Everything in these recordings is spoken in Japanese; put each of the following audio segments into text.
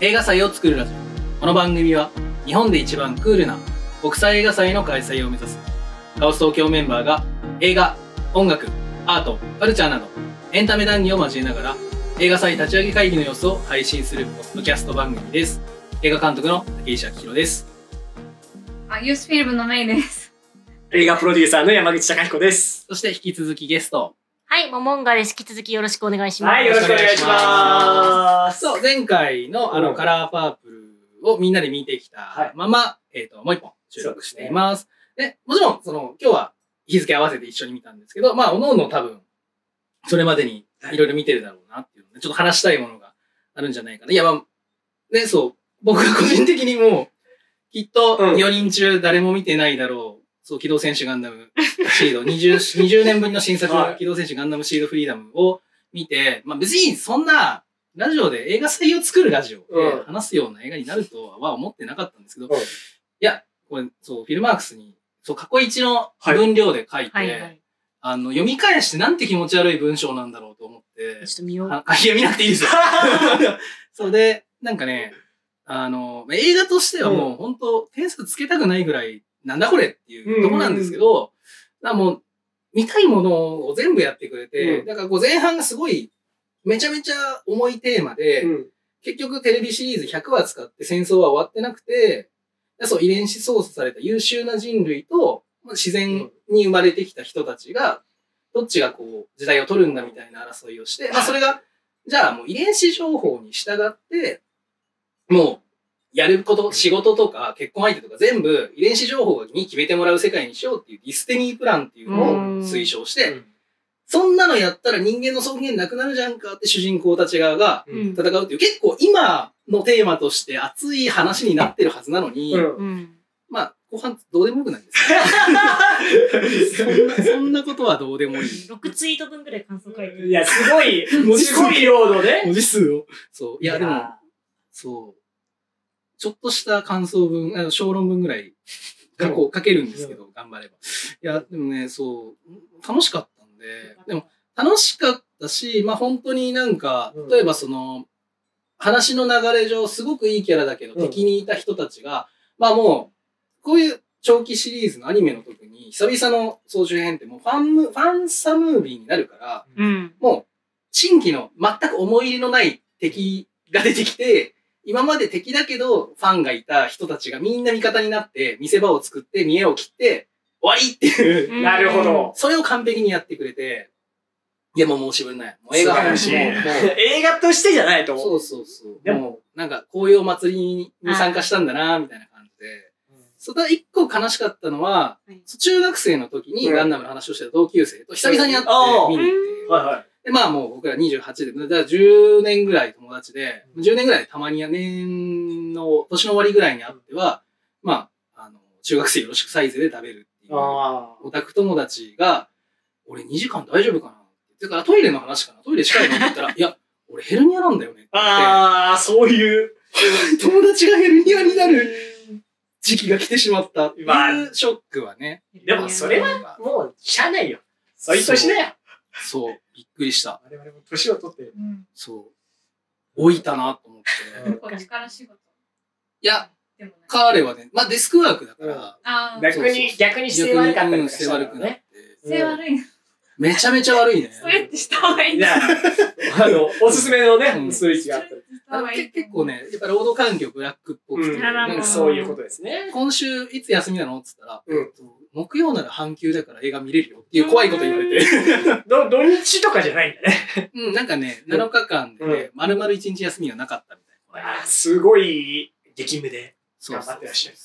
映画祭を作るラジオこの番組は日本で一番クールな国際映画祭の開催を目指すカオス東京メンバーが映画音楽アートカルチャーなどエンタメ談義を交えながら映画祭立ち上げ会議の様子を配信するポッドキャスト番組です映画監督の竹石明宏ですあ、ユースフィルムのメイです。映画プロデューサーの山口貴彦です。そして引き続きゲストはい、モモンガです。引き続きよろしくお願いします。はい、よろしくお願いします。そう前回のあのうんカラーパープルをみんなで見てきたまま、えっ、ともう一本収録していますでもちろんその今日は日付合わせて一緒に見たんですけどまあおのおの多分それまでにいろいろ見てるだろうなっていうのでちょっと話したいものがあるんじゃないかないやまあねそう僕が個人的にもうきっとうん4人中誰も見てないだろう、そう、機動戦士ガンダムシード、20, 20年ぶりの新作機動戦士ガンダムシードフリーダムを見て、まあ別にそんな、ラジオで映画祭を作るラジオうんで話すような映画になるとは思ってなかったんですけど、うんいや、これ、そう、フィルマークスに、そう、過去一の分量で書いて、はいはい。あの、読み返してなんて気持ち悪い文章なんだろうと思って、ちょっと見よう。あ、いや、見なくていいですよ。そうで、なんかね、あの、映画としてはもう本当点数つけたくないぐらい、なんだこれっていうとこなんですけど、だもう、見たいものを全部やってくれて、うん。だからこう前半がすごい、めちゃめちゃ重いテーマで、うん。結局テレビシリーズ100話使って戦争は終わってなくて、そう、遺伝子操作された優秀な人類と、まあ自然に生まれてきた人たちが、どっちがこう、時代を取るんだみたいな争いをして、まあそれが、じゃあもう遺伝子情報に従って、もう、やること、仕事とか結婚相手とか全部遺伝子情報に決めてもらう世界にしようっていうディスティニープランっていうのを推奨して、そんなのやったら人間の尊厳なくなるじゃんかって主人公たち側がうん戦うっていう結構今のテーマとして熱い話になってるはずなのに。まあ後半どうでもよくないですか？そんなそんなことはどうでもいい。6ツイート分ぐらい感想書いてる。いや、すごい、文字数すごい量のね。文字数を。そう。いや、でも、そう。ちょっとした感想文、あの小論文ぐらい書こう。書けるんですけど、頑張れば。いや、でもね、そう、楽しかったんで、でも、楽しかったし、まあ本当になんかうん、例えばその、話の流れ上、すごくいいキャラだけど、うん。敵にいた人たちが、まあもう、こういう長期シリーズのアニメの時に、久々の総集編ってもうファンム、ファンサムービーになるから、うん。もう、新規の全く思い入れのない敵が出てきて、今まで敵だけどファンがいた人たちがみんな味方になって、見せ場を作って、見栄を切って、終わりっていう、なるほど。それを完璧にやってくれて、いやもう申し分ない。もう映画素晴らしい。もう。も 映画としてじゃないと。う、思。そううそうそう。でももう、なんかこういうお祭りに参加したんだな、みたいな感じで。それ一個悲しかったのは、はい。中学生の時にうん。ガンダムの話をしてた同級生と久々に会って見に行って、はいはで、まあもう僕ら28で、だから10年ぐらい友達で、10年ぐらいたまに年の、年の終わりぐらいに会っては、まあ、あの、中学生よろしくサイズで食べるっていい。う、あオタク友達が、俺2時間大丈夫かなってからトイレの話かなトイレ近いのって言ったら、いや、俺ヘルニアなんだよねってあ。ああ、そういう。友達がヘルニアになる時期が来てしまったっていうショックはね。でもそれはもう、しゃあないよ。そういう年だよ。そう、びっくりした。我々も年を取って。うん。そう。老いたなと思って。うんこっちから仕事。いや、でもね。彼はね、まあデスクワークだから、ああ、逆に、逆に姿勢悪かったりとか姿勢悪くなってね。。姿勢悪いな。めちゃめちゃ悪いね。ストレッチした方がいいあ、あの、おすすめのうんね、ストレッチがあったら。あのけ結構ね、やっぱ労働環境ブラックっぽくて、うんなんかそういうことですね。今週いつ休みなの？って言ったら、うんえっと木曜なら半休だから映画見れるよっていう怖いこと言われて、ど土日とかじゃないんだね。うん、なんかね、7日間でね、丸々1日休みがなかったみたいな。あーすごい激務で。そう頑張ってらっしゃる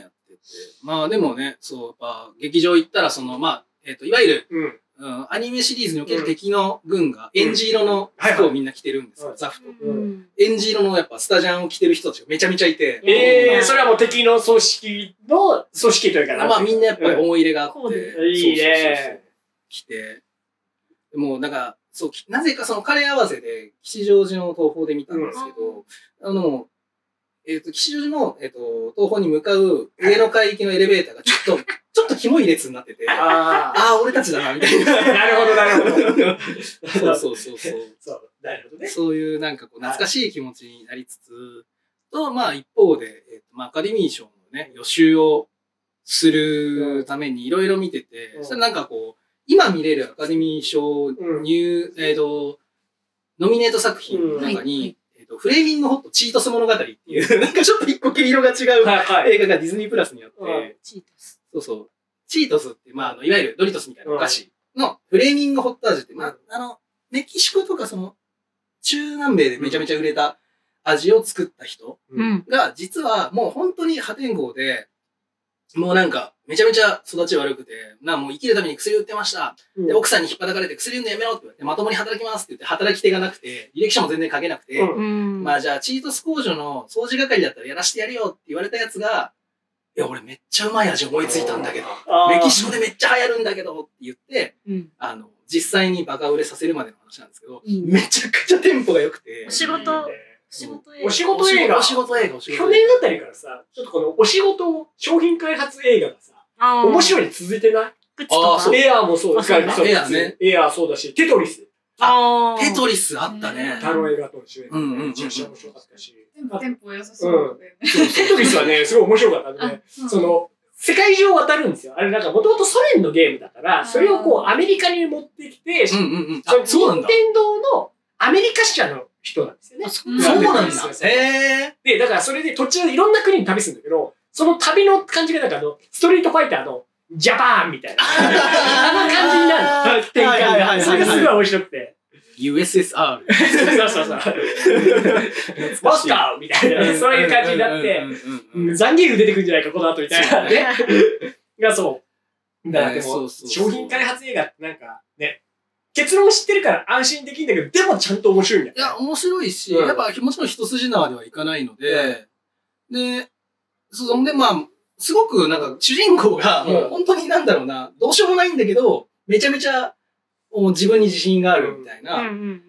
やってて。まあでもね、そう、やっぱ劇場行ったら、その、まあ、えっ、と、いわゆる、うん。うん、アニメシリーズにおける敵の軍が、エンジ色の服をみんな着てるんですよ、はい。ザフと。うん。エンジ色のやっぱスタジャンを着てる人たちがめちゃめちゃいて、ええそれはもう敵の組織の組織というかまあみんなやっぱりうん思い入れがあって、いいね。来て、もうなんか、そう、きなぜかその彼合わせで吉祥寺の東宝で見たんですけど、あの、えっ、と、吉祥寺の、えっ、と、東宝に向かう上の階行きのエレベーターがちょっと、ちょっとキモい列になってて、ああ俺たちだな、みたいな。あ。なるほど、なるほど。そうそうそうそう。そう。なるほどね。そういうなんかこう懐かしい気持ちになりつつ、と、まあ一方で、えっとまあアカデミー賞のね、予習をするためにいろいろ見てて、うんそれなんかこう、今見れるアカデミー賞うん入、えっ、と、ノミネート作品の中に、えっと、フレーミングホットチートス物語っていう、なんかちょっと一個毛色が違う。映画がディズニープラスにあって、うんチートス。そうそう。チートスって、まあ、あの、いわゆるドリトスみたいなお菓子のフレーミングホット味って、まあ、あの、メキシコとかその、中南米でめちゃめちゃ売れた味を作った人うん。が、実はもう本当に破天荒で、もうなんか、めちゃめちゃ育ち悪くて、な、もう生きるために薬売ってました。うんで、奥さんに引っ叩かれて薬売るのやめろって言われて、まともに働きますって言って、働き手がなくて、履歴書も全然書けなくて。まあじゃあ、チートス工場の掃除係だったらやらしてやるよって言われたやつが、いや、俺めっちゃうまい味思いついたんだけど、メキシコでめっちゃ流行るんだけどって言って、うん。あの、実際にバカ売れさせるまでの話なんですけど、いいねめちゃくちゃテンポが良くて。お、仕事。仕事映画。お仕事映画お仕事映画、去年あたりからさ、ちょっとこのお仕事、商品開発映画がさ、面白いに続いてない？あーそう。エアーもそう。だし、エアーね。エアーそうだし、テトリス。あー。テトリスあったね。タロ映画と主演でうんうんうんうんめちゃくちゃ面白かったし。テンポテンポ良さそうだよね。テトリスはね、すごい面白かったんでね。あそ、の、世界中を渡るんですよ。あれなんかもともとソ連のゲームだから、それをこうアメリカに持ってきて、うんうんうん。それあ、そうなんだ。任天堂のアメリカ支社の人なんですよね。うんそうなんそうだ。へで、だからそれで途中でいろんな国に旅するんだけど、その旅の感じがなんかあの、ストリートファイターのジャパンみたいな。あの感じになる。展開が。はいはいはいはいそれがすごい面白くて。ー USSR。そうそうそう。モスカーみたいな、そういう感じになって。ザンギーフ出てくるんじゃないか、この後みたいなね。がそう。だからでも、商品開発映画ってなんかね、結論知ってるから安心できるんだけど、でもちゃんと面白いんだよね。いや、面白いし、うんやっぱもちろん一筋縄ではいかないので、で、そう、そんでまあ、すごくなんか主人公がもう本当になんだろうな、どうしようもないんだけど、めちゃめちゃもう自分に自信があるみたいな。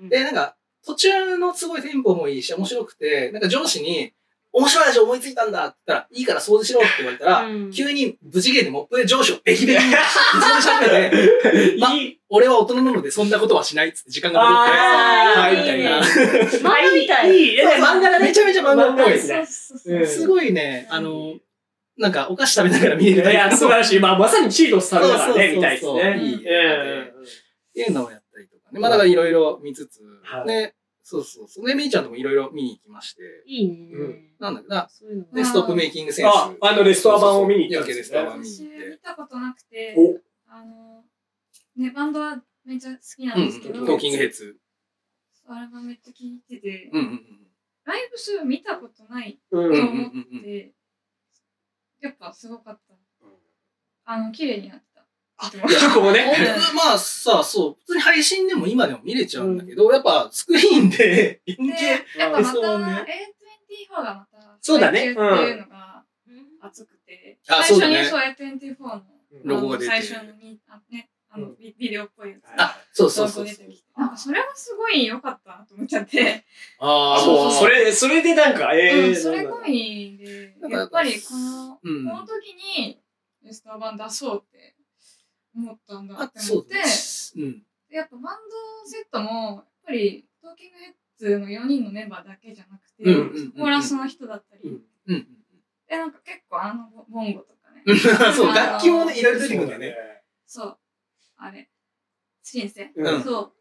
で、なんか途中のすごいテンポもいいし、面白くて、なんか上司に、面白い味思いついたんだって言ったら、いいから掃除しろって言われたら、うん急に無事ゲーでモップで上司をベキベキにぶち殺し始めて、ま。俺は大人なのでそんなことはしないっつって時間が戻って、はい、みたいな。漫画みたい。いい。え、漫画だね。めちゃめちゃ漫画っぽいですねすごいね、あの、なんかお菓子食べながら見れるいや、素晴らしい。まあ、まさにチートされながらね、みたいですね。いうのをやったりとかね。まあだからいろいろ見つつはい、ね、そうそうそう。で、めいちゃんともいろいろ見に行きまして、いいね。うんなんだけどな、そういうの。で、ストップメイキングセンス。あ、あのレストア版を見に行ったん夜ですね景レストア版見に私見。たことなくて、おあの、ね、バンドはめっちゃ好きなんですけど、うん、トーキングヘッズ。あれがめっちゃ聞いてて、うんうんうん。ライブ数見たことないうんうんうんと思っうんうん。て、やっぱすごかった。あの、綺麗になってそ こもね。まあさ、そう、普通に配信でも今でも見れちゃうんだけど、やっぱスクリーンで、で 4K、やっぱまたそうね。A24 がまたそうだね。っていうのが熱くて、あ最初にそう A24 のロゴが出て最初にあねあのビビデオっぽいやつ。あ、そうそロうそう。なんかそれがすごい良かったなと思っちゃって、ああ、もう、それ、それでなんか、えー、うん、それ込みでやっぱりこのうん。この時にレストア版出そうって思ったんだあって思って。そうん。でやっぱバンドセットもやっぱりトーキングヘッズの4人のメンバーだけじゃなくて、コーラスの人だったり、うんうん。でなんか結構あのボボンゴとかね。う んそう、楽器もね、いろいろ出てくるんだよね。そう。あれ。シンセ、うん。そう。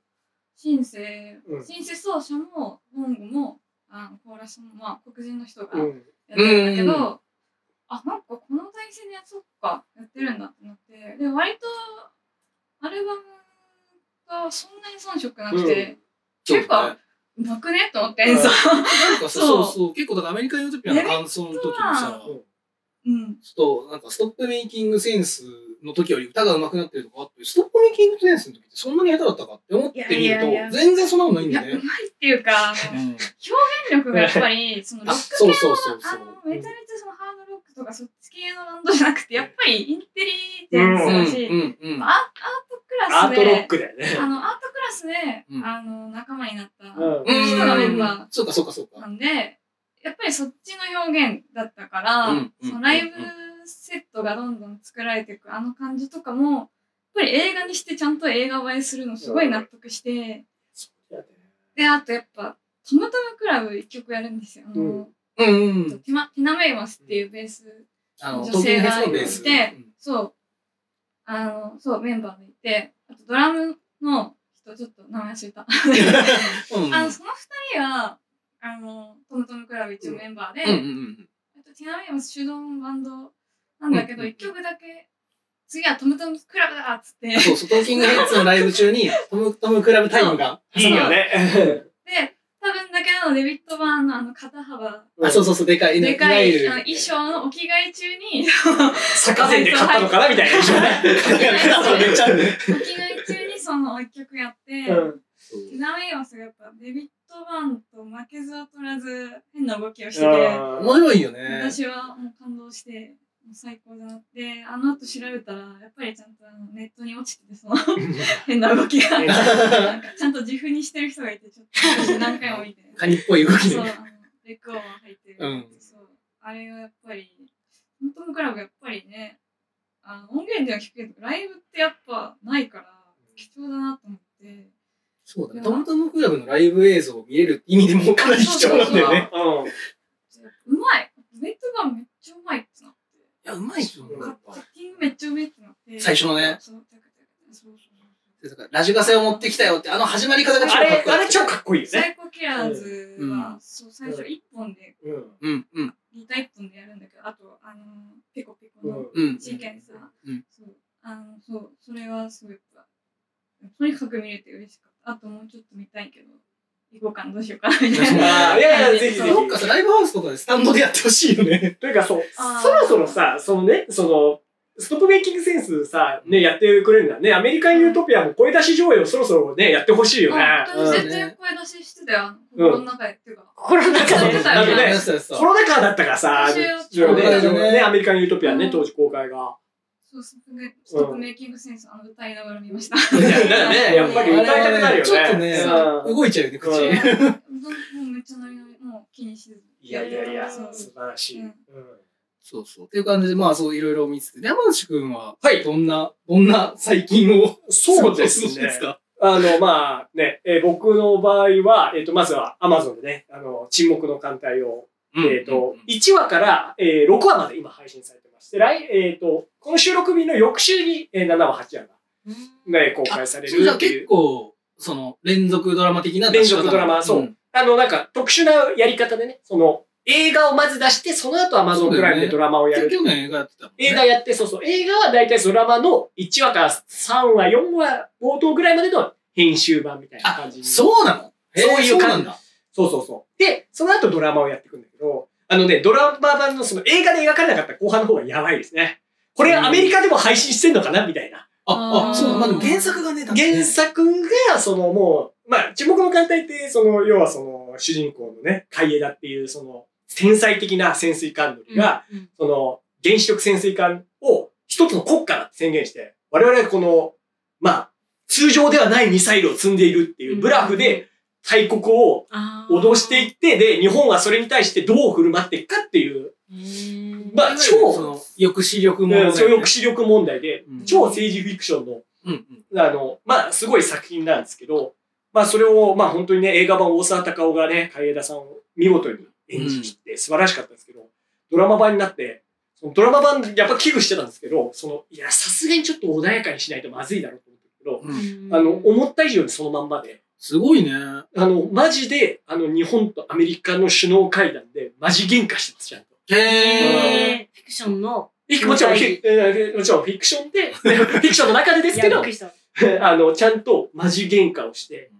シンセ、うん。シンセ奏者もボンゴもあのコーラスもまあ黒人の人がやっうん。てるんだけど、うんあなんかこの体制でやそっかやってるんだってなって。で割とアルバムがそんなに遜色なくて、そう結構だねうまくね。と思って演奏、なんかさ、そそううそう、結構だからアメリカンユートピアの感想の時にさ、うん、ちょっと、なんかストップメイキングセンスの時より歌が上手くなってるとかあって、ストップメイキングセンスの時ってそんなに下手だったかって思ってみると、全然そんなことないんだよね。いっていうか表現力がやっぱりそのロあ、ックそうそうそうそう。あのめちゃめちゃそのクとかそっち系のバンドじゃなくてやっぱりインテリジェンスうんだし、うんうん。アーアートクラスアートロッでクだよね。あのアートクラスで、うんあの仲間になったうん人がメンバーそうかそうかそうか。なんでやっぱりそっちの表現だったから、うんうんそのライブセットがどんどん作られていくあの感じとかもやっぱり映画にしてちゃんと映画映えするのすごい納得して、で、あとやっぱ、トムトムクラブ一曲やるんですよ。あの、うんうん。ティマティナ・メイマスっていうベース、あの、女性が。いてそう、あの、そう、メンバーでいて、あとドラムの人、ちょっと名前忘れた。あの、その二人は、あの、トムトムクラブ一応メンバーで、ティナ・メイマス手動バンドなんだけど、うん一曲だけ、次はトムトムクラブだっつって、うん。そうそう、トーキングヘッズのライブ中に、トムトムクラブタイムが。いいよね。だけど、デビッド・バーンのあの肩幅、あ、そうそうそう、でかい。でかいあの衣装のお着替え中に、坂膳で買ったのかなみたいな印象ね。めっちゃあるね。お着替え中にその一曲やって、うんちなみにはすごいやっぱデビッド・バーンと負けず劣らず変な動きをしてて、面白いよね。私はもう感動して、最高だなって、あの後調べたら、やっぱりちゃんとネットに落ちてて、その 変な動きが、なんかちゃんと自負にしてる人がいて、ちょっと私何回も見て。カニっぽい動きそう、で。あの、レッグオーバー入ってる。うんそう。あれがやっぱり、トントムクラブやっぱりね、あの、音源では聞くけど、ライブってやっぱないから、貴重だなと思って。そうだね。トムトムクラブのライブ映像を見れる意味でもかなり貴重なんだよね。うまいベッドがめっちゃうまいってな。いや、うまいと思うカッカッティングめっちゃうめえってなって。最初のねそう、そうそうでだからラジカセを持ってきたよって、あの始まり方が超あれ、かっこいい。あれ超かっこいいよね。サイコキラーズうんは、そう、最初一本で、うん。うん、うん、ギター一本でやるんだけど、あと、あの、ペコペコのうん。シーケンサー。うんそう。あの、そう、それはすごい、とにかく見れて嬉しかった。あともうちょっと見たいけど、行こうかな、どうしようかな、みたいな。いやいやぜひぜひどっかさ、ライブハウスとかでスタンドでやってほしいよね。というかそう、そろそろさ、そのね、その、ストップメイキングセンスさ、ね、やってくれるんだね。アメリカンユートピアも声出し上映をそろそろね、やってほしいよね。あ本当にうん絶対声出ししてたよ。心の中で。っていうか、心ねコロナ禍だったからさ、ねアメリカンユートピアね、うん当時公開が。そう、ストップメイキングセンス、あの歌いながら見ました。ね やっぱり歌いたくなるよねちょっとね、うん動いちゃうよね、口。うんもうめっちゃノリノリ、もう気にしず。いやいやいや、そう素晴らしい。そうそう。っていう感じで、まあそういろいろ見つつ。で山内くんは、はいどんな、どんな最近をそうですね過ごしてます。か？あの、まあね、えー僕の場合は、えっ、と、まずは Amazon でね、あの、沈黙の艦隊を、えっ、と、1話から、えー6話まで今配信されてまして、来、えっ、と、この収録日の翌週に、えー7話、8話が、ね、公開されるっていう。結構、その、連続ドラマ的な連続ドラマそううんあの、なんか、特殊なやり方でね、その、映画をまず出して、その後 Amazon プライムでドラマをやる。去年映画やってたもんね。映画やって、そうそう。映画は大体ドラマの1話から3話、4話冒頭ぐらいまでの編集版みたいなあ感じ、に。そうなの？そういう感じへーなんだ。そうそうそう。で、その後ドラマをやっていくんだけど、あのね、ドラマ版のその映画で描かれなかった後半の方がやばいですね。これアメリカでも配信してんのかなみたいな。あ、あそうだ。まあでも原作がね、原作が、そのもう、まあ、沈黙の艦隊って、その、要はその、主人公のね、海江田っていう、その、天才的な潜水艦乗りが、うんその、原子力潜水艦を一つの国家だって宣言して、我々はこの、まあ、通常ではないミサイルを積んでいるっていうブラフで大国を脅していって、で、日本はそれに対してどう振る舞っていくかっていう、まあ、超、の抑止力ものだよね抑止力問題でうん、超政治フィクションのうんうん。あの、まあ、すごい作品なんですけど、まあ、それを、まあ、本当にね、映画版大沢たかおがね、海江田さんを見事に演じ切って素晴らしかったんですけど、ドラマ版になって、そのドラマ版、やっぱ危惧してたんですけど、その、いや、さすがにちょっと穏やかにしないとまずいだろうと思ったけど、うん。あの、思った以上にそのまんまで、すごいね。あの、マジで、あの、日本とアメリカの首脳会談で、マジ喧嘩してます、ちゃんと。へえ。フィクションの。もちろん、もちろんフィクションで、フィクションの中でですけど。あの、ちゃんとマジ喧嘩をして、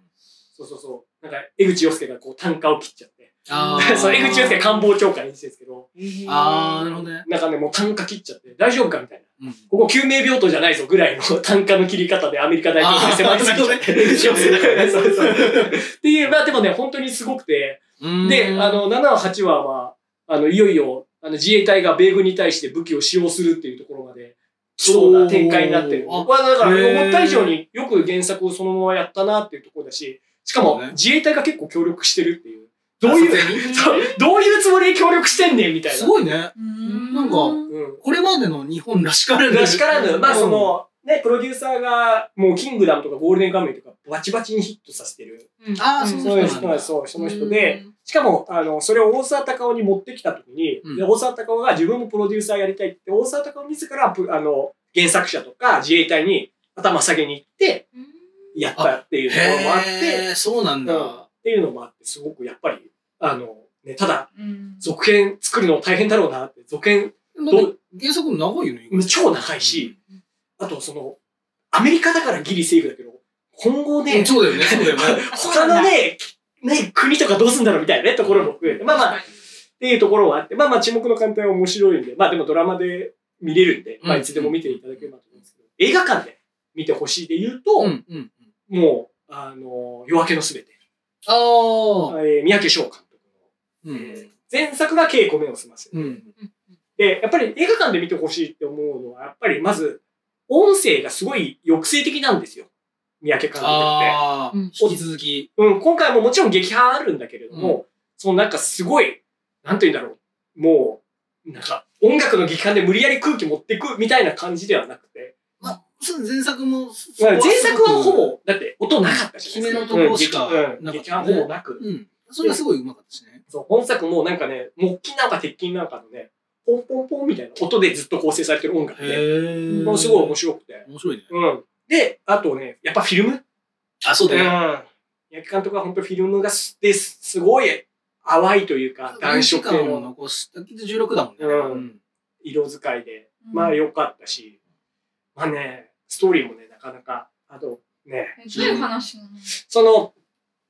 そうそうそう。なんか、江口洋介がこう、単価を切っちゃって。あーそう、江口洋介官房長官演じてるんですけど、あー、なるほどね。なんかね、もう単価切っちゃって、大丈夫かみたいな。うんここ救命病棟じゃないぞぐらいの単価の切り方でアメリカ大統領に迫りすぎちゃっそうそう。っていう、まあでもね、本当にすごくて、で、あ、の、7話、8話は、あの、いよいよ、あの、自衛隊が米軍に対して武器を使用するっていうところまで、来そうな展開になってる。僕はだから、思った以上によく原作をそのままやったなっていうところだし、しかも自衛隊が結構協力してるっていう。どういう、どういうつもりで協力してんねんみたいな。すごいね。うん。なんかうん。これまでの日本らしからぬ。らしからぬ、まあその、ね、プロデューサーが、もう、キングダムとかゴールデンカムイとか、バチバチにヒットさせてる、うん。あーん。そういう人なそう、その人で、、しかも、あの、それを大沢たかおに持ってきたときに、うん。で大沢たかおが自分もプロデューサーやりたいって、大沢たかお自ら、プあの、原作者とか自衛隊に頭下げに行って、うん。やったっていうところもあって、そうなんだ。っていうのもあって、すごくやっぱり、あの、ね、ただ、うん。続編作るの大変だろうなって、続編、原作長いよね。超長いし、あとその、アメリカだからギリセーフだけど、今後ね、うんそうだよね、そうだよね。他のね、ね、国とかどうすんだろうみたいなね、ところも含めて、まあまあ、っていうところはあって、まあまあ、沈黙の艦隊は面白いんで、まあでもドラマで見れるんで、まあうんいつでも見ていただければと思うんですけど、映画館で見てほしいで言うと。もう、あの、夜明けのすべて、ああ。えー三宅翔監督の、うん。えー前作が稽古目を済ませる。うん。で、やっぱり映画館で見てほしいって思うのは、やっぱりまず、音声がすごい抑制的なんですよ。三宅監督って。引き続き。うん、今回ももちろん劇伴あるんだけれども、そのなんかすごい、なんて言うんだろう。もう、なんか音楽の劇伴で無理やり空気持っていくみたいな感じではなくて、まあ、そう前作も、まあ前作はほぼ、だって音なかったし、決めのところしかうん劇うんなかったほぼなく。うん。それがすごいうまかったしね。そう、本作もなんかね、木琴なんか鉄筋なんかのね、ポンポンポンみたいな音でずっと構成されてる音楽で、へもうすごい面白くて。面白いね。うん。で、あとね、やっぱフィルム？あ、そうだよ。ん。焼き監督は本当フィルムがすですすごい淡いというか、暖色系感をの残した。16だもんね。うん色使いで、うんまあ良かったし、まあね、ストーリーもね、なかなか、あとね、えどういう話なの？その、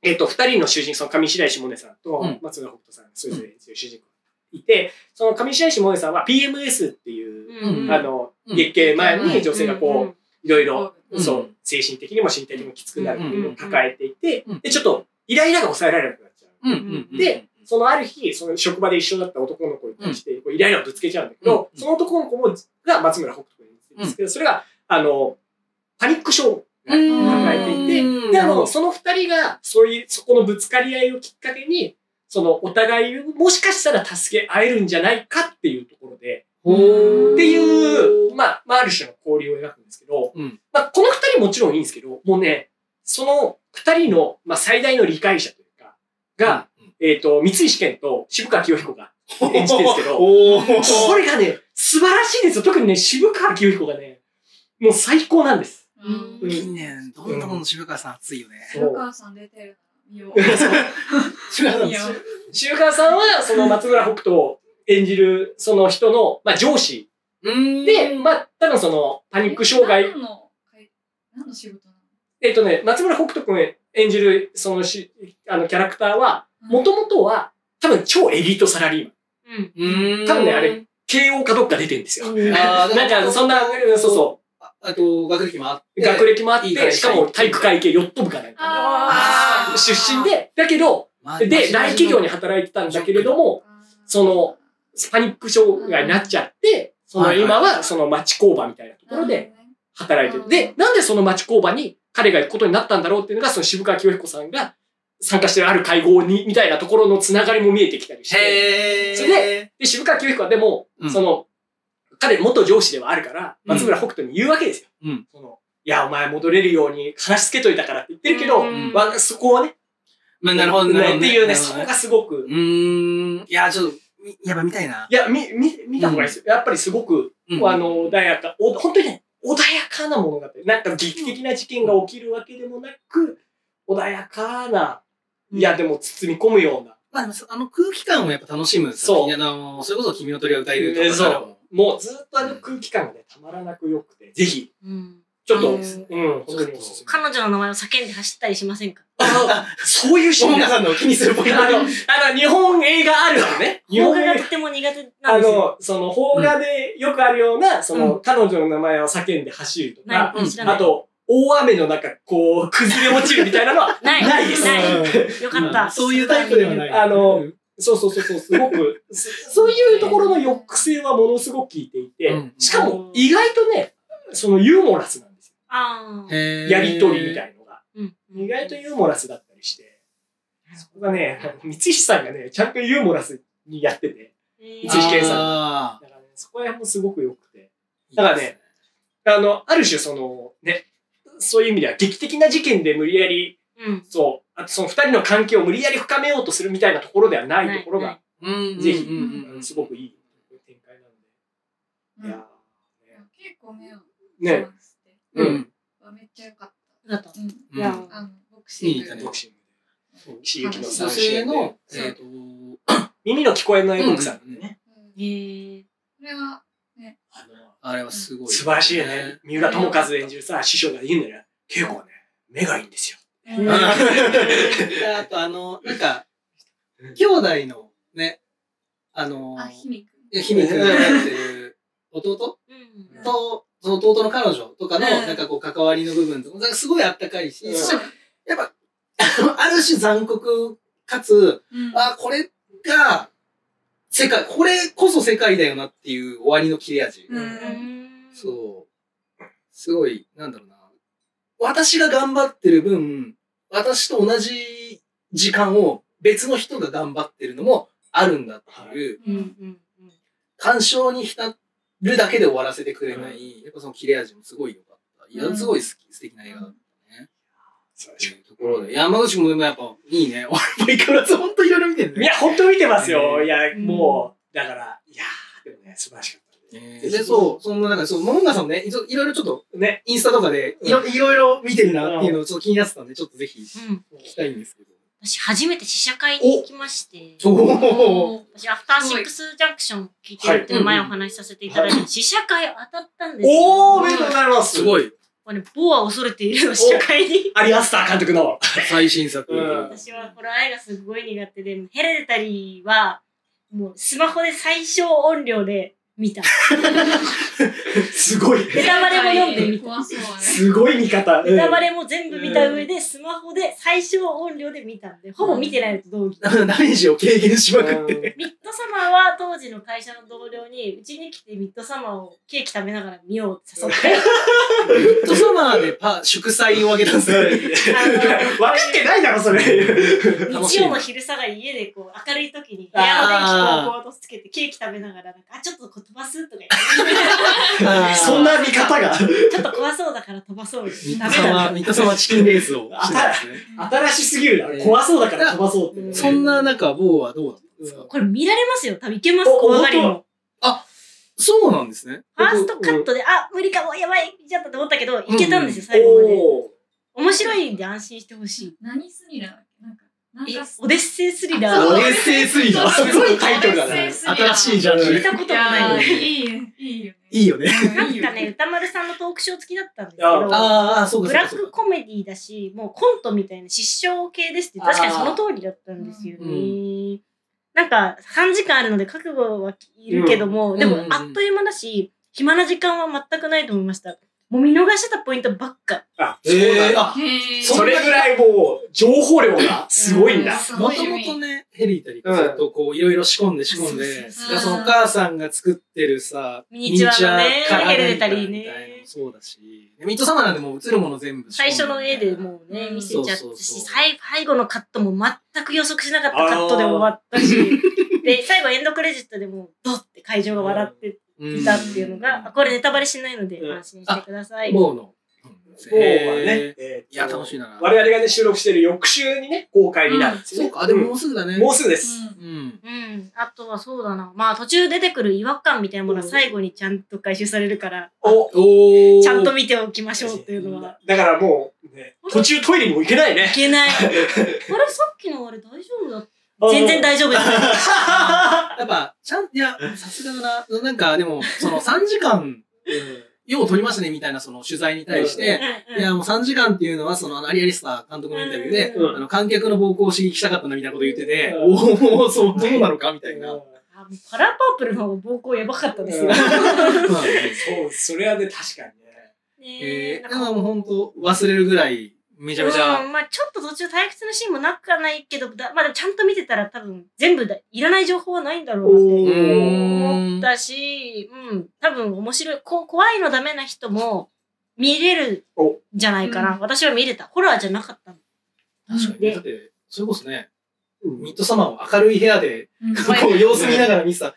えっと、二人の主人、その上白石萌音さんとうん。松浦北斗さん、それぞれ主人公いて、その上白石萌音さんは PMS っていう、うん。あの、うん。月経前に女性がこう、いろいろ、うん。そう、精神的にも身体的にもきつくなるっていうのを抱えていてうん、で、ちょっと、イライラが抑えられなくなっちゃう。で、そのある日、その職場で一緒だった男の子に対して、こうイライラをぶつけちゃうんだけど、うん。その男の子も、が松村北斗君なんですけど、それが、あの、パニック症が抱えていて、うん。で、あの、その二人が、そういう、そこのぶつかり合いをきっかけに、その、お互いをもしかしたら助け合えるんじゃないかっていうところで、っていう、まあ、まあ、ある種の交流を描くんですけど、うん。まあ、この二人もちろんいいんですけど、もうね、その二人の、まあ、最大の理解者というか、が、、えっ、と、三石健と渋川清彦が演じてるんですけど、これがね、素晴らしいですよ。特にね、渋川清彦がね、もう最高なんです。うん。近年、どん。どん渋川さん熱いよね。そうお母さん。出てるな見よう。渋川さん渋川さんは、その松村北斗を演じる、その人の、まあ、上司。うん。で、まあ、多分その、パニック障害、何の何の仕事なえっ、とね、松村北斗君演じる、そのし、あの、キャラクターは、のもともとは、多分超エリートサラリーマン。うん。うん。多分ね、あれ、慶応かどっか出てるんですよ。なんか、そんな、うんそうそああと、学歴もあっう。て。学歴もあっいい会て、し社かも体育会系ヨット部かな出身で、だけど、まあで、大企業に働いてたんだけれども、その、パニック障害になっちゃって、その今はその町工場みたいなところで働いてる。うんで、なんでその町工場に彼が行くことになったんだろうっていうのが、その渋川清彦さんが参加してるある会合に、みたいなところのつながりも見えてきたりして。へー。それで、渋川清彦はでも、うんその、彼元上司ではあるから、うん松村北斗に言うわけですよ。うんその、いや、お前戻れるように話しつけといたからって言ってるけど、うんまあ、そこをね、まあ、なるほど、なるほど。っていうね、そこがすごく、うーん。いや、ちょっと、みやっぱ見たいな。いや、み、み、見た方がいいですよ。やっぱりすごく、うんあの、穏やか、お、本当にね、穏やかな物語。なんか劇的な事件が起きるわけでもなく、穏やかな、いや、でも包み込むような。まあ、あの空気感をやっぱ楽しむそうあの、それこそ君の鳥が歌えるとえかからも。もうずっとあの空気感がね、たまらなく良くて、ぜひ、うん。ちょっと、ううんん、本当に。彼女の名前を叫んで走ったりしませんか？あそういうシーンさんの気にするポイント。あの、あの、日本映画あるあるね。日本映画邦画がとても苦手なんですよ。あの、その、邦画でよくあるような、その、彼女の名前を叫んで走るとか。あと、大雨の中、こう、崩れ落ちるみたいなのは、ないないです。ないよかった。そういうタイプではない。あのそうそうそうそう、すごく、そそういうところの抑制はものすごく効いていて、うんしかも意外とね、そのユーモラスなんですよ。あやりとりみたいのが。うん。意外とユーモラスだったりして、そこがね、三石さんがね、ちゃんとユーモラスにやってて、えー三石健さんあだからね、そこら辺もすごく良くて。ーだからね、あの、ある種その、ね、そういう意味では劇的な事件で無理やり、うん。そう、あとその二人の関係を無理やり深めようとするみたいなところではないところが、うんぜひすごくいい展開なので。いや結構ね、ーね、うんうんめっちゃ良かっだった。いや、あの、ボクシング。いいねボクシングで。岸由紀の女三性の、えっと、耳の聞こえないボクサーなんでね。うんへえ。これは、あのあれはすごい。素晴らしいよね。三浦友和演じるさ、師匠が言うんだよ。稽古はね、目がいいんですよ。うんあと、あの、なんか、兄弟のね、あの、あ、ひみくん。ひみくんってる弟？うん。と、その弟の彼女とかの、うんなんかこう、関わりの部分とか、すごいあったかいし、やっぱ、ある種残酷かつ、うんあ、これが、世界、これこそ世界だよなっていう終わりの切れ味。そう。すごい、なんだろうな。私が頑張ってる分、私と同じ時間を別の人が頑張ってるのもあるんだっていう、うん。うん。干渉に浸るだけで終わらせてくれない、やっぱその切れ味もすごい良かった。いや、うんすごい好き、素敵な映画だったね。うところで。山口もでもやっぱいいね。俺も相変わらずほんといろいろ見てるね。いや、本当見てますよ。うんいや、もう、だから、いやー、でもね、素晴らしかったね。で、そう、そんななんか、そう、モンガさんもね、いろいろちょっと、ね。インスタとかでいろいろいろ見てるなっていうのをちょっと気になってたんで、ちょっとぜひ聞うん。きたいんですけど。私、初めて試写会に行きまして。私、アフターシックスジャンクション聞いてるって前お話しさせていただいて、試写会当たったんですよ。おー、おめでとうございます。い。すごい。これ、ボア恐れているの試写会に。アリアスター監督の。最新作。うん私はホラー映画すごい苦手で、ヘレデタリーは、もうスマホで最小音量で見た。すごい。ネタバレも読んでみた。すごい見方。ネタバレも全部見た上で、スマホで最小音量で見たんで、ほぼ見てないのと同義。ダメージを軽減しまくって。ミッドサマーは当時の会社の同僚に、うちに来てミッドサマーをケーキ食べながら見ようって誘って、ミッドサマーでパ、祝祭をあげたんですよ。分かってないだろ、それ。日曜の昼下がり家でこう明るい時に部屋の電気こうこうとつけてケーキ食べながらなんか、あ、ちょっとこう飛ばすとか言って、そんな見方が。ちょっと怖そうだから飛ばそうダメだミッドサマーチキンレースを。新しすぎるな。怖そうだから飛ばそうって。そんな中、ボーはどうだったんですか？これ見られますよ。多分いけます、お怖がり本も。そうなんですね。ファーストカットで、あ、無理かも、やばい、見ちゃったと思ったけど、いけたんですよ、最後まで。お面白いんで安心してほしい。何スリラー？えか、オデッセイスリラー。オデッセイスリラー。すごいタイトルだね。新しいジャンル。聞いたこともないね。いいよ、いいよね。いいよね。なんかね、歌丸さんのトークショー付きだったんですけあど、ああ、そうかブラックコメディだし、もうコントみたいな失笑系ですって、確かにその通りだったんですようね。なんか3時間あるので覚悟はいるけども、でもあっという間だし、暇な時間は全くないと思いました。もう見逃してたポイントばっか。あ、えそうそれぐらいもう、情報量がすごいんだ。もともとね、ヘリータリーずっとこう、いろいろ仕込んで仕込んで、そのお母さんが作ってるさ、ミニチュアのねヘレデタリーねみたいなのもそうだし、でミッドサマーなんでもう映るもの全部仕込ん最初の絵でもうね、うん。見せちゃったし、最最後のカットも全く予測しなかったカットで終わったし、で、最後エンドクレジットでもうドッて会場が笑ってうんいたっていうのが、あこれネタバレしないのでうん安心してください。ボーの。そうはねへ。えーいや楽しいな我々がね、収録してる翌週にね、公開になるんですよね。そうか、でももうすぐだね。もうすぐです。うん。うん。あとはそうだな。まあ途中出てくる違和感みたいなものは最後にちゃんと回収されるから、おおー。ちゃんと見ておきましょうっていうのは。だからもう、ね、途中トイレにも行けないねい。けない。あれさっきのあれ大丈夫だ全然大丈夫です。やっぱ、ちゃん、いや、さすがだな。なんか、でも、その 3時間、よう撮りましたね、みたいなその取材に対して、いや、もう3時間っていうのは、その、アリアリスター監督のインタビューで、うんあの、観客の膀胱を刺激したかったな、みたいなこと言ってて、うんおおそう、どうなのか、みたいな。あもうカラーパープルの膀胱やばかったですよ。そう、それはね、確かにね。えー、でももう本当忘れるぐらい、めちゃめちゃ、うん、まあちょっと途中退屈のシーンもなくはないけど、だまあでもちゃんと見てたら多分全部だ、いらない情報はないんだろうなって思ったし、うん、多分面白い、こ怖いのダメな人も見れるんじゃないかな。うん。私は見れた。ホラーじゃなかったの。確かに。で。だって、それこそね、うん。ミッドサマーを明るい部屋で、うん。こう様子見ながら見てた、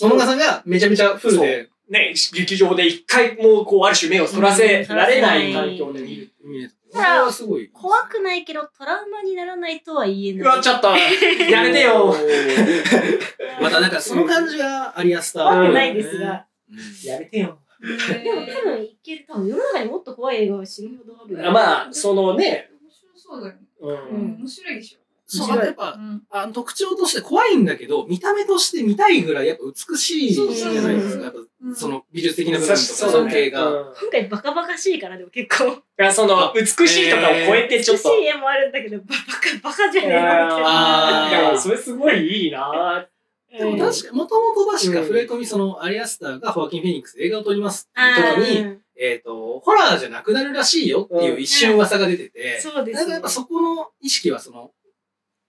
野々川さんがめちゃめちゃフルで。ね、劇場で一回もこう、ある種目をそらせられない環境で見る。見れた。こだかられはすごい。怖くないけど、トラウマにならないとは言えうわ、ない。ちょっと、やめてよ。またなんかその感じがアリアスター。怖くないですが。うん。やめてよ。でも多分いける。多分世の中にもっと怖い映画は死ぬほどある。まあ、そのね、面白そうだよね。う。うんん面白いでしょ。そう、やっぱう、ん。あの特徴として怖いんだけど、見た目として見たいぐらいやっぱ美しいじゃないですか。やっぱうんその美術的な部分とかそう造形が。うん今回バカバカしいからでも結構。いや、その、美しいとかを超えてちょっと。美しい絵もあるんだけど、バカバカじゃねえのみたいあーい。それすごいいいなうんでも確かに、もともと確か触れ込み、その、アリアスターがホアキン・フェニックスで映画を撮りますっていう時に、うんえっと、ホラーじゃなくなるらしいよっていう一瞬噂が出てて、そうですねなんかやっぱそこの意識はその、い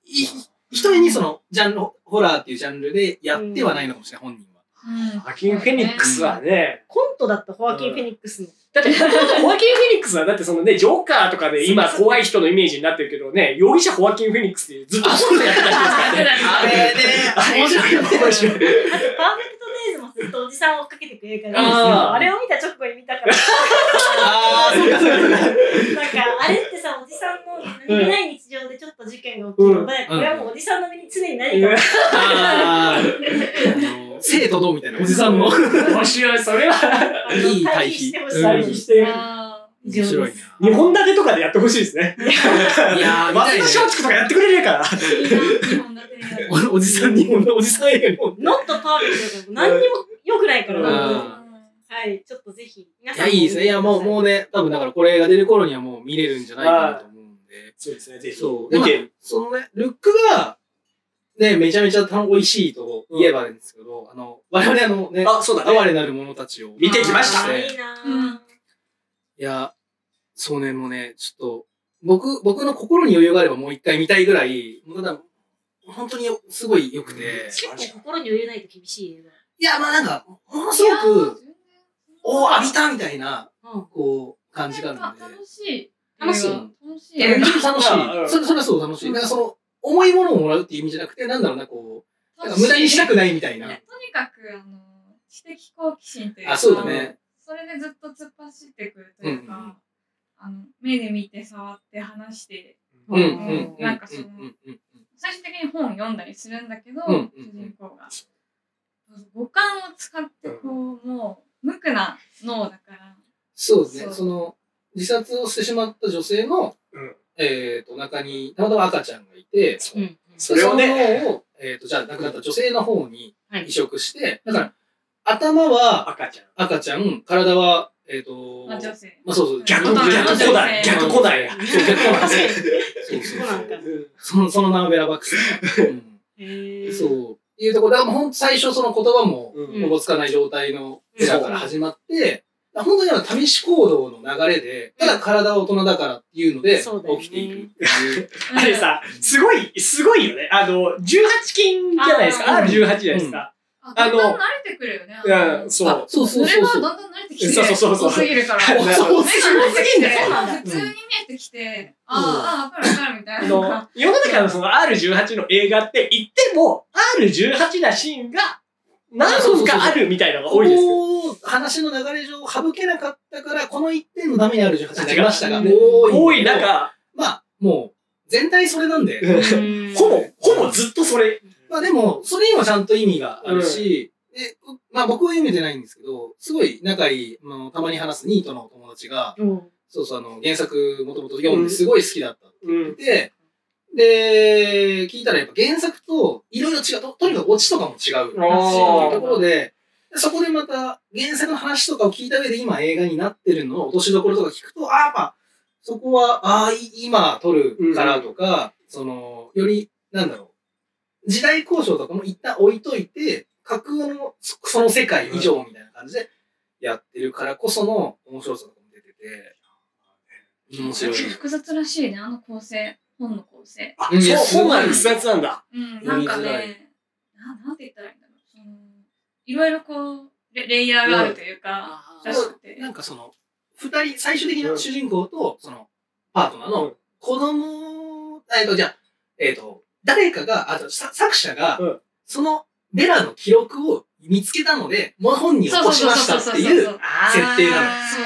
一人にその、ジャンル、ホラーっていうジャンルでやってはないのかもしれない、本人は。うん。ハキン・フェニックスはね、コントだったホアキン・フェニックスの。だって、ホアキン・フェニックスは、だってそのね、ジョーカーとかで今怖い人のイメージになってるけどね、容疑者ホアキン・フェニックスってずっとコントやってた人ですからね。あれね、面白いよね。面白い。あと、パーフェクト・デイズもずっとおじさんを追っかけていく映画なんですけあーど、あれを見た直後に見たから、ああ、そうかそうか。なんか、あれってさ、おじさんの何気ない日常でちょっと事件が起きるので、うんこれはもうおじさんの身に常に何か 生とどうみたいな、おじさんの。面白い、それは。いい対比対比してほしい。対比してあ以上面白いです。日本立てとかでやってほしいですね。な。いやー、松田松竹とかやってくれねえから。おおじさんに、おじさん映画。ノットパーフェクト何にも良くないからはい、ちょっとぜひ。皆いや、いいですね。いや、もう、もうね、多分だからこれが出る頃にはもう見れるんじゃないかなと思。そうですね、ぜひ。そう。で、まあ。そのね、ルックが、ね、めちゃめちゃ美味しいと言えばいいんですけど、あの、我々あのね、あ、そうだね。哀れなる者たちを見てきましたいいなうんぁ。いや、そうね、もうね、ちょっと、僕、僕の心に余裕があればもう一回見たいぐらい、もうただ本当によすごい良くて、うん結構心に余裕ないと厳しい映いや、まあなんか、ものすごく、おー、浴びたみたいな、画。うん。こう、感じがあるんで。楽しい。楽しい楽しい。楽しうんい。それ、それはそう楽しい。なんかその、重いものをもらうっていう意味じゃなくて、なんだろうな、こう、なんか無駄にしたくないみたいな。ねとにかく、あの、知的好奇心というか、あ、そうだね。それでずっと突っ走ってくるというか、あの、目で見て触って話して、うん、うん、うん。なんかそのうんうんうん最終的に本を読んだりするんだけど、主人公が。五感を使ってこう、もう、無垢な脳だから、そうですね。その、自殺をしてしまった女性の、うんえっと、お腹に、たまたま赤ちゃんがいて、うん。それをねでその脳を、えっと、じゃあ亡くなった女性の方にはい移植して、だから、頭は赤ちゃん。赤ちゃん、体は、えっと、まあ、女性。まあそうそう、逆、うん逆古代。逆古代や。そう、逆古代。そうそうそうなんか。その、そのナーベラバックスが。うんそう。いうところ、だからもうほんと最初その言葉も、うんおぼつかない状態のエラから始まって、本当になんか試し行動の流れで、ただ体は大人だからっていうので、起きていくっていう。あれさ、すごい、すごいよね。あの、18金じゃないですか。あー R18 じゃないですか。あ、あのだんだん慣れてくるよね。いや、そうあ。そうそうそうそう。がだんだん慣れてきて、そうそうそうそう遅すぎるから。そう目がそう慣れてきて、そうなんだ普通に見えてきて、ああ、ああ、わかるわかるみたいな。あの、世の中のその R18 の映画って言っても、R18 なシーンが何本かあるみたいなのがこ多いですよ。こ話の流れ上省けなかったから、この一点のためにある18になりましたが、うん多い。中、まあ、もう、全体それなんで。うん ほぼ、ほぼずっとそれ。まあでも、それにもちゃんと意味があるし、で、まあ僕は読めてないんですけど、すごい仲いい、あのたまに話すニートの友達が、うん。そうそう、あの、原作もともと読んですごい好きだったってうん。言って、で、聞いたらやっぱ原作といろいろ違う、ととにかくオチとかも違うし、っていうところで、そこでまた原作の話とかを聞いた上で今映画になってるのを落としどころとか聞くと、ああ、やっぱ、そこは、ああ、い今撮るからとか、その、より、なんだろう、時代交渉とかも一旦置いといて、架空のそその世界以上みたいな感じでやってるからこその面白さとかも出てて、面白い。複雑らしいね、あの構成。本の構成。あ、そう、本が複雑なんだ。うん、なんかね、ななんて言ったらいいんだろう。そのいろいろこうレ、レイヤーがあるというか、らしくて。なんかその、二人、最終的な主人公と、その、パートナーの子供、えっと、じゃあ、えっと、誰かが、あと、さ作者がうん、その、ベラの記録を見つけたので、もう本に起こしましたっていう。設定なのそう。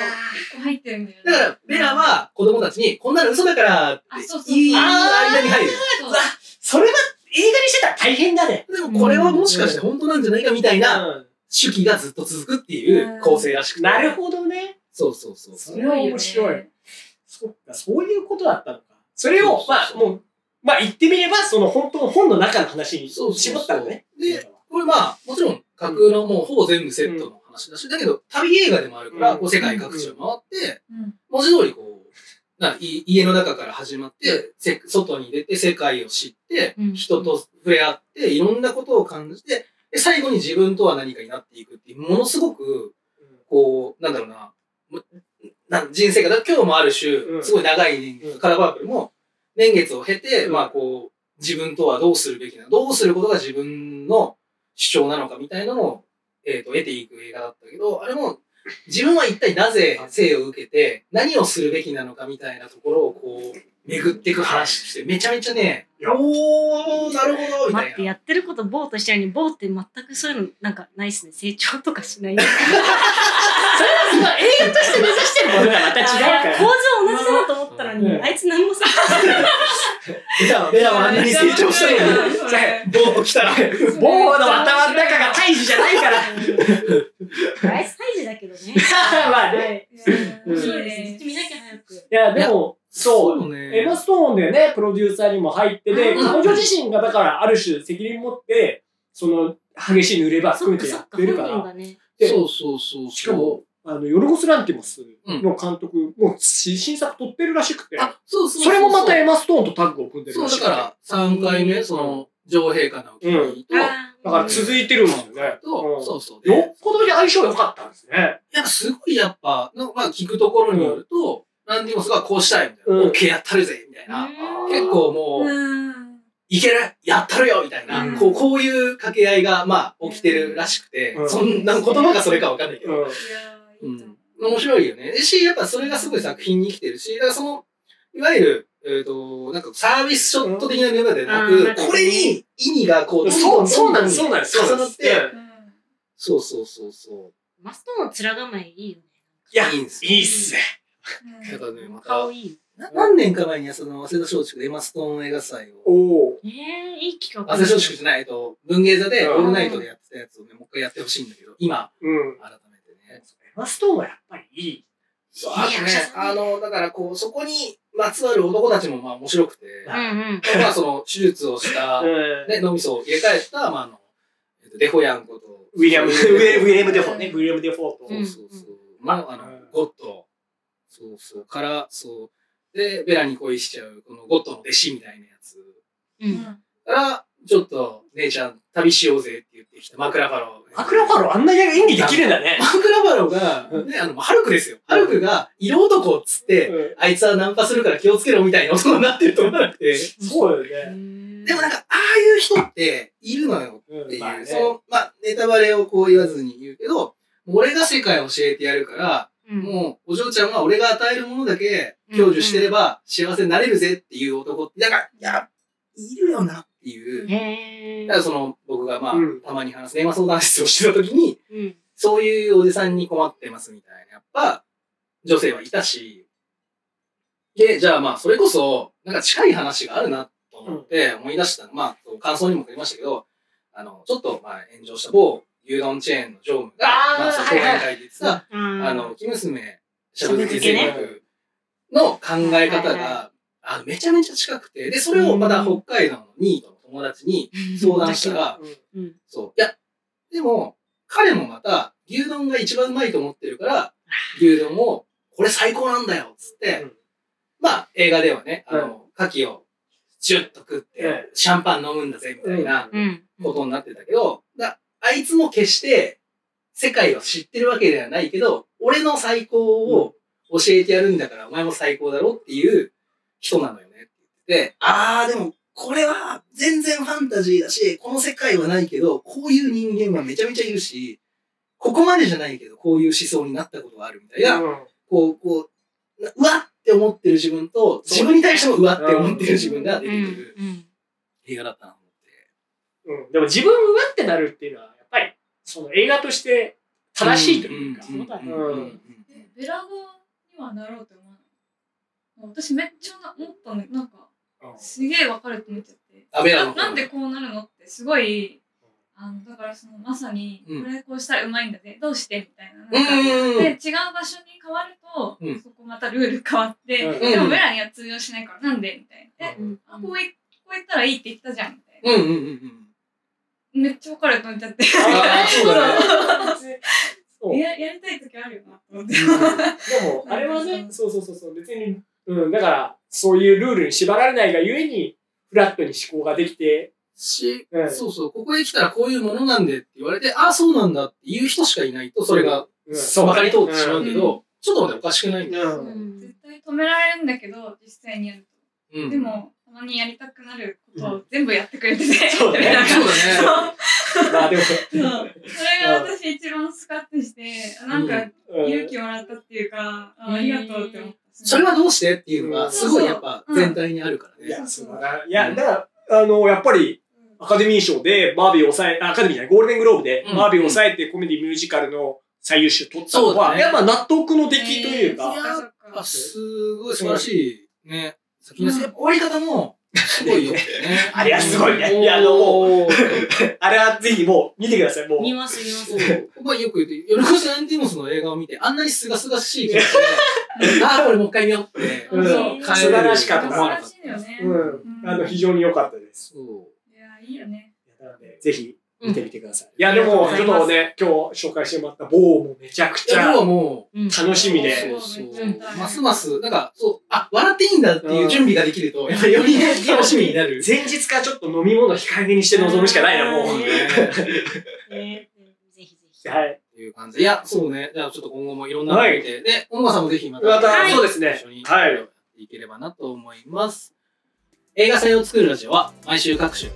一個入ってるんだよね。だから、ベラは子供たちに、こんなの嘘だからってあそうそうそう言い間に入る。そううわそれは映画にしてたら大変だね。でもこれはもしかして本当なんじゃないかみたいなう手記がずっと続くっていう構成らしくて。んなるほどね。そうそうそう。それは面白い。そっか、そういうことだったのか。それを、まあ、もう、まあ言ってみれば、その本当の本の中の話に絞ったのね。で、これまあ、もちろん架空のもうほぼ全部セットの話だし、だけど旅映画でもあるから、うん。こう世界各地を回って、うん。文字通りこう、ない家の中から始まって、せ外に出て世界を知って、うん。人と触れ合って、いろんなことを感じて、で最後に自分とは何かになっていくっていう、ものすごく、こう、なんだろうな、むなん人生が、今日もある種、うん。すごい長い年月、うんカラーバープルも、年月を経て、うん。まあこう、自分とはどうするべきなのどうすることが自分の主張なのかみたいなのを、えっ、と、得ていく映画だったけど、あれも、自分は一体なぜ生を受けて、何をするべきなのかみたいなところをこう、巡っていく話として、めちゃめちゃね、おー、なるほど、みた待って、いな。やってることボーとしてるのに、ボーって全くそういうのなんかないっすね。成長とかしない。それはまあ映画として目指してるものがまた違うから。構造同じだと思ったのに、うんあいつ何もさ、ベラは、ベラはあんなに成長したのに、それボーと来たら、棒の頭の中が胎児じゃないから。あいつ胎児だけどね。まあね。うんうんいいです。見なきゃ早く。いや、でも、そう。そうねエマ・ストーンでね、プロデューサーにも入ってで、うん彼女自身がだからある種責任持って、その激しい濡れ場含めてやってるから。そうそうそう。しかも、あの、ヨルゴス・ランティモスの監督、もう新作撮ってるらしくて、あ、そうそうそう。それもまたエマ・ストーンとタッグを組んでるそう、らしくて。だから、3回目、その、女王陛下のお気に入りと、あだから続いてるんですよね。と、うんそうそう。よでっぽど相性良かったんですね。やっぱすごいやっぱ、のまあ聞くところによると、ランディモスがこうしたいみたいな。うんオッケーやったるぜみたいな。結構もう、うんいけるやったるよみたいな、うんこう、こういう掛け合いが、まあ、起きてるらしくて、うんそんな言葉がそれかわかんないけど、うん。う面白いよね。でし、やっぱそれがすごい作品に生きてるし、だからその、いわゆる、えっ、と、なんかサービスショット的なメンバーでなく、うんこれに意味がこう、そう、そうなんです、そうんなんです。重なって、うんそうそうそうそマストの面構えいいよね。いやう。、いいんですよ。いいっすね。うんだからね、また顔、いい。な何年か前にその、早稲田松竹でエマストーン映画祭を、おお。ええいい企画。早稲田松竹じゃない、えっと、文芸座でうんオールナイトでやってたやつをね、もう一回やってほしいんだけど、今、うん。改めてマ・ストーンはやっぱりいい。そうあとねあの、だからこう、そこにまつわる男たちもまあ面白くて。まあその、手術をした、うんね、脳みそを入れ替えた、まああの、えっと、デホヤンこと、ウィリアム、ウィリアム・デフォーね。ウィリアム・デフォーと。そうそうそう。まあ、あのうん、ゴッド。そうそう。から、そう。で、ベラに恋しちゃう、このゴッドの弟子みたいなやつ。うん。から、ちょっと、姉ちゃん、旅しようぜって言ってきたマクラファロー。マクラファローあんな演技できるんだね。マクラファローが、ね、あの、ハルクですよ。ハルクが、色男っつって、うんあいつはナンパするから気をつけろみたいな男になってると思わなくて。そうだよね。でもなんか、ああいう人っているのよっていう、うんまあねその、まあ、ネタバレをこう言わずに言うけど、俺が世界を教えてやるから、うんもう、お嬢ちゃんは俺が与えるものだけ享受してれば幸せになれるぜっていう男って、なんか、いや、いるよなっていう。だからその、僕がまあ、うん。たまに話す電話相談室をしてた時に、うん。そういうおじさんに困ってますみたいな、やっぱ、女性はいたし、で、じゃあまあ、それこそ、なんか近い話があるなと思って思い出した。の。まあ、感想にも書きましたけど、あの、ちょっとまあ、炎上した某牛丼チェーンの常務が、まあ、その講演会で言ってた、ああの、生娘、しゃぶ漬けしゃぶ漬けね戦略の考え方が、あの、めちゃめちゃ近くて、で、それをまた北海道のニートの友達に相談したら、うん。そう。いや、でも、彼もまた、牛丼が一番うまいと思ってるから、牛丼を、これ最高なんだよっつって、うん。まあ、映画ではね、あの、牡蠣をジュッと食って、うん。シャンパン飲むんだぜ、みたいなうん。ことになってたけど、だあいつも決して、世界を知ってるわけではないけど、俺の最高を教えてやるんだから、お前も最高だろっていう人なのよねって言ってて、あー、でも、これは全然ファンタジーだし、この世界はないけど、こういう人間はめちゃめちゃいるし、ここまでじゃないけど、こういう思想になったことがあるみたいな、うんこう、こう、なうわって思ってる自分と、自分に対してもうわって思ってる自分が出てくるうん。映画だったなと思って。うん。でも自分うわってなるっていうのは、やっぱり、その映画として正しいというか、うんうんえベラボにはなろうと思私めっちゃな思ったのなんかすげえわかると思っちゃって。あベラの？方ななんでこうなるのってすごいあのだからそのまさにうん。これこうしたらうまいんだぜ、どうしてみたいなうなんか、んうんうん。で違う場所に変わると、うん。そこまたルール変わって、うんでもベラには通用しないからなんでみたいな、えうん。あこういこう言ったらいいって言ったじゃんみたいな、うんうんうんうん。めっちゃわかると思っちゃって。ああ、そうだね。そう。ややりたい時あるよなと思って。でも、あれはね、そうそうそうそう、別に、うん、だから、そういうルールに縛られないがゆえに、フラットに思考ができて、し、うん。そうそう、ここへ来たらこういうものなんでって言われて、ああ、そうなんだって言う人しかいないと、それが、うん。そう、まかり通ってしまうけうど、ちょっと待っておかしくないんだ。うん。うん。絶対止められるんだけど、実際にやると。うん。で、も、たまにやりたくなることを全部やってくれてて。そうだね。そうだね。まあでも、そう。それが私一番スカッとして、なんかうん。勇気もらったっていうか、あありがとうって思った。それはどうしてっていうのが、すごいやっぱ全体にあるからね。いや、素晴らいや、だから、あの、やっぱり、アカデミー賞でバービーを抑え、あアカデミーじゃない、ゴールデングローブでうん。バービーを抑えてコメディミュージカルの最優秀取ったのは、やっぱ納得の出来というえーか、そっかそっか。あ、すごい素晴らしい。ね。先の、やっぱ終わり方も、すごいよ。あれはすごいねいやあのもう、あれはぜひもう見てください、もう。見ます見ますそう。僕はよく言うと、夜越しナインティモスの映画を見て、あんなに清々しい気持ちで、ああ、これもう一回見ようって、うん素晴らしかった思わなかっ素晴らしいよね。うん。あの、非常に良かったです。そう。いや、いいよね。なので、ぜひ見てみてください。いや、でも、ちょっとね、今日紹介してもらった棒もめちゃくちゃ僕はもうん楽しみで。う、そうそううん。ますます、なんか、そう、あ、笑っていいんだっていう準備ができると、やっぱりよりね楽しみになる。前日からちょっと飲み物控えめにして臨むしかないな、もう。ぜひぜひ。はい。っていう感じで。いや、そうね。じゃあちょっと今後もいろんなのを見て、で、音楽さんもぜひまた、また、はいそうですね一緒に。はい。やっていければなと思います。映画祭を作るラジオは毎週各種、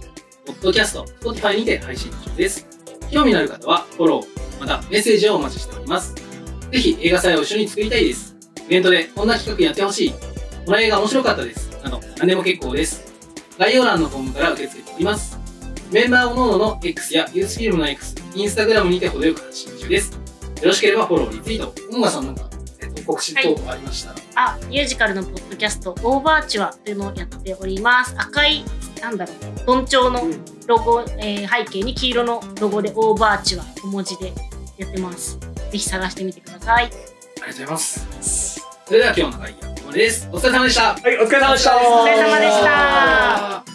ポッドキャスト、Spotify にて配信中です。興味のある方はフォロー、またメッセージをお待ちしております。ぜひ映画祭を一緒に作りたいです。イベントでこんな企画やってほしい。この映画面白かったです。など、何でも結構です。概要欄のフォームから受け付けております。メンバー各々の X やユースフィルムの X、インスタグラムにて程よく発信中です。よろしければフォロー、リツイート。音楽さんなんか、えっと、告知等々ありましたら。あ、ミュージカルのポッドキャスト、オーバーチュアというのをやっております。赤い、なんだろう、どんちょうのロゴ、えー背景に黄色のロゴでオーバーチュア、小文字でやってます。ぜひ探してみてください。ありがとうございます。それでは今日の会議はここまでです。お疲れ様でした。はい、お疲れ様でした。お疲れ様でした。